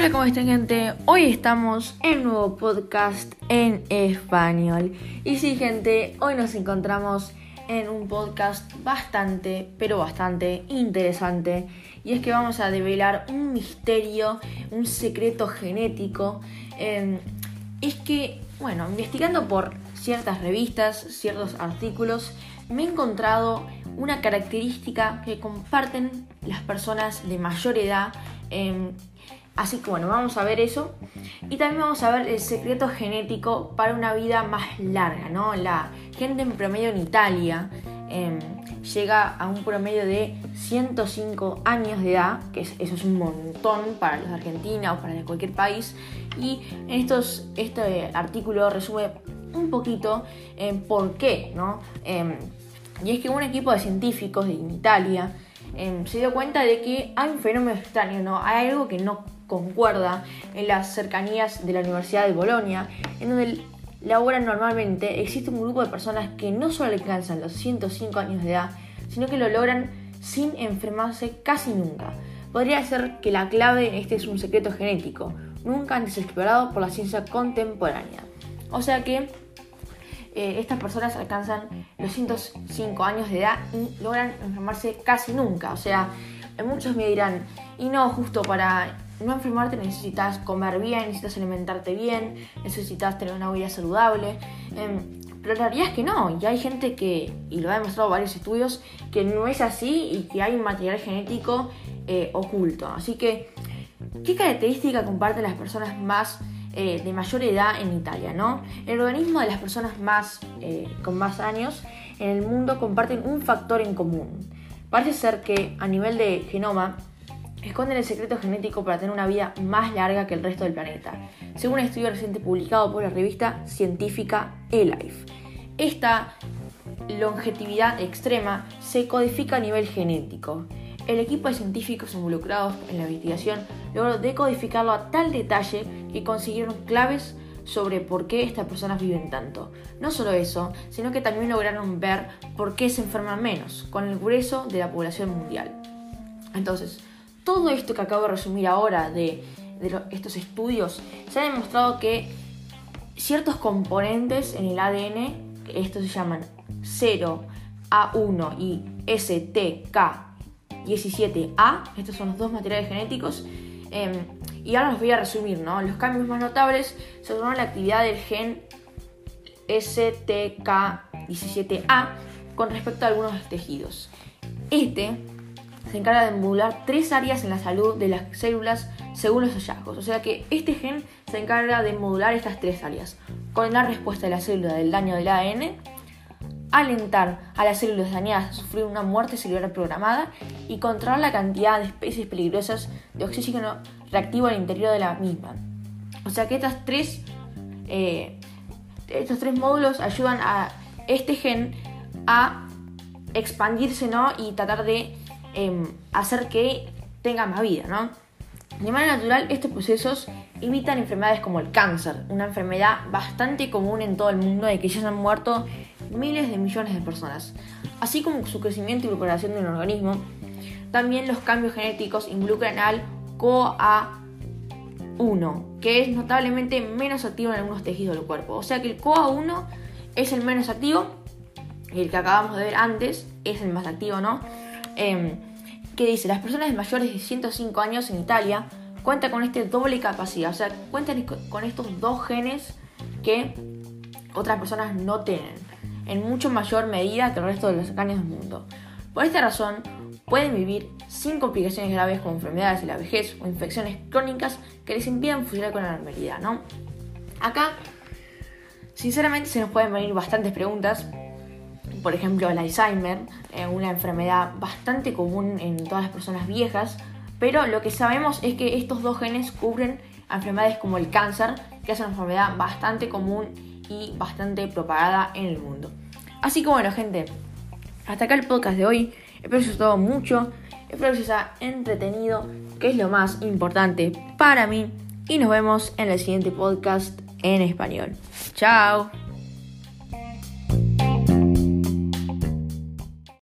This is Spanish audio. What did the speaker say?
Hola, ¿cómo están gente? Hoy estamos en nuevo podcast en español. Y sí, gente, hoy nos encontramos en un podcast bastante, pero bastante interesante. Y es que vamos a develar un misterio, un secreto genético. Em, es que, bueno, investigando por ciertas revistas, ciertos artículos, me he encontrado una característica que comparten las personas de mayor edad. Em, Así que bueno, vamos a ver eso. Y también vamos a ver el secreto genético para una vida más larga, ¿no? La gente en promedio en Italia em, llega a un promedio de 105 años de edad, que eso es un montón para los de Argentina o para cualquier país. Y en estos, este artículo resume un poquito em, por qué, ¿no? Em, y es que un equipo de científicos en Italia se dio cuenta de que hay un fenómeno extraño, ¿no? Hay algo que no concuerda en las cercanías de la Universidad de Bolonia, en donde laboran normalmente, existe un grupo de personas que no solo alcanzan los 105 años de edad, sino que lo logran sin enfermarse casi nunca. Podría ser que la clave este es un secreto genético, nunca antes explorado por la ciencia contemporánea. O sea que eh, estas personas alcanzan los 105 años de edad y logran enfermarse casi nunca. O sea, muchos me dirán, y no, justo para no enfermarte necesitas comer bien, necesitas alimentarte bien, necesitas tener una vida saludable. Em, pero la realidad es que no, y hay gente que, y lo ha demostrado varios estudios, que no es así y que hay material genético eh, oculto. Así que, ¿qué característica comparten las personas más eh, de mayor edad en Italia? ¿no? El organismo de las personas más, eh, con más años en el mundo comparten un factor en común. Parece ser que a nivel de genoma, esconden el secreto genético para tener una vida más larga que el resto del planeta, según un estudio reciente publicado por la revista científica eLife. Esta longevidad extrema se codifica a nivel genético. El equipo de científicos involucrados en la investigación logró decodificarlo a tal detalle que consiguieron claves sobre por qué estas personas viven tanto. No solo eso, sino que también lograron ver por qué se enferman menos, con el grueso de la población mundial. Entonces, todo esto que acabo de resumir ahora de, estos estudios, se ha demostrado que ciertos componentes en el ADN, estos se llaman 0, A1 y STK17A, estos son los dos materiales genéticos, em, y ahora los voy a resumir, ¿no? Los cambios más notables son la actividad del gen STK17A con respecto a algunos tejidos. Este se encarga de modular tres áreas en la salud de las células según los hallazgos. O sea que este gen se encarga de modular estas tres áreas. Coordinar respuesta de la célula del daño del ADN, alentar a las células dañadas a sufrir una muerte celular programada y controlar la cantidad de especies peligrosas de oxígeno reactivo al interior de la misma. O sea que estas tres, eh, estos tres módulos ayudan a este gen a expandirse ¿no? y tratar de Em, hacer que tenga más vida, ¿no? De manera natural, estos procesos evitan enfermedades como el cáncer, una enfermedad bastante común en todo el mundo de que ya se han muerto miles de millones de personas. Así como su crecimiento y recuperación de un organismo, también los cambios genéticos involucran al COA1, que es notablemente menos activo en algunos tejidos del cuerpo. O sea que el COA1 es el menos activo, y el que acabamos de ver antes es el más activo, ¿no? Em, que dice, las personas mayores de 105 años en Italia cuentan con este doble capacidad, o sea, cuentan con estos dos genes que otras personas no tienen, en mucho mayor medida que el resto de los años del mundo. Por esta razón, pueden vivir sin complicaciones graves como enfermedades de la vejez o infecciones crónicas que les impidan funcionar con la normalidad, ¿no? Acá, sinceramente, se nos pueden venir bastantes preguntas, por ejemplo, el Alzheimer, eh, una enfermedad bastante común en todas las personas viejas, pero lo que sabemos es que estos dos genes cubren enfermedades como el cáncer, que es una enfermedad bastante común y bastante propagada en el mundo. Así que bueno, gente, hasta acá el podcast de hoy. Espero que os haya gustado mucho, espero que os haya entretenido, que es lo más importante para mí. Y nos vemos en el siguiente podcast en español. Chao.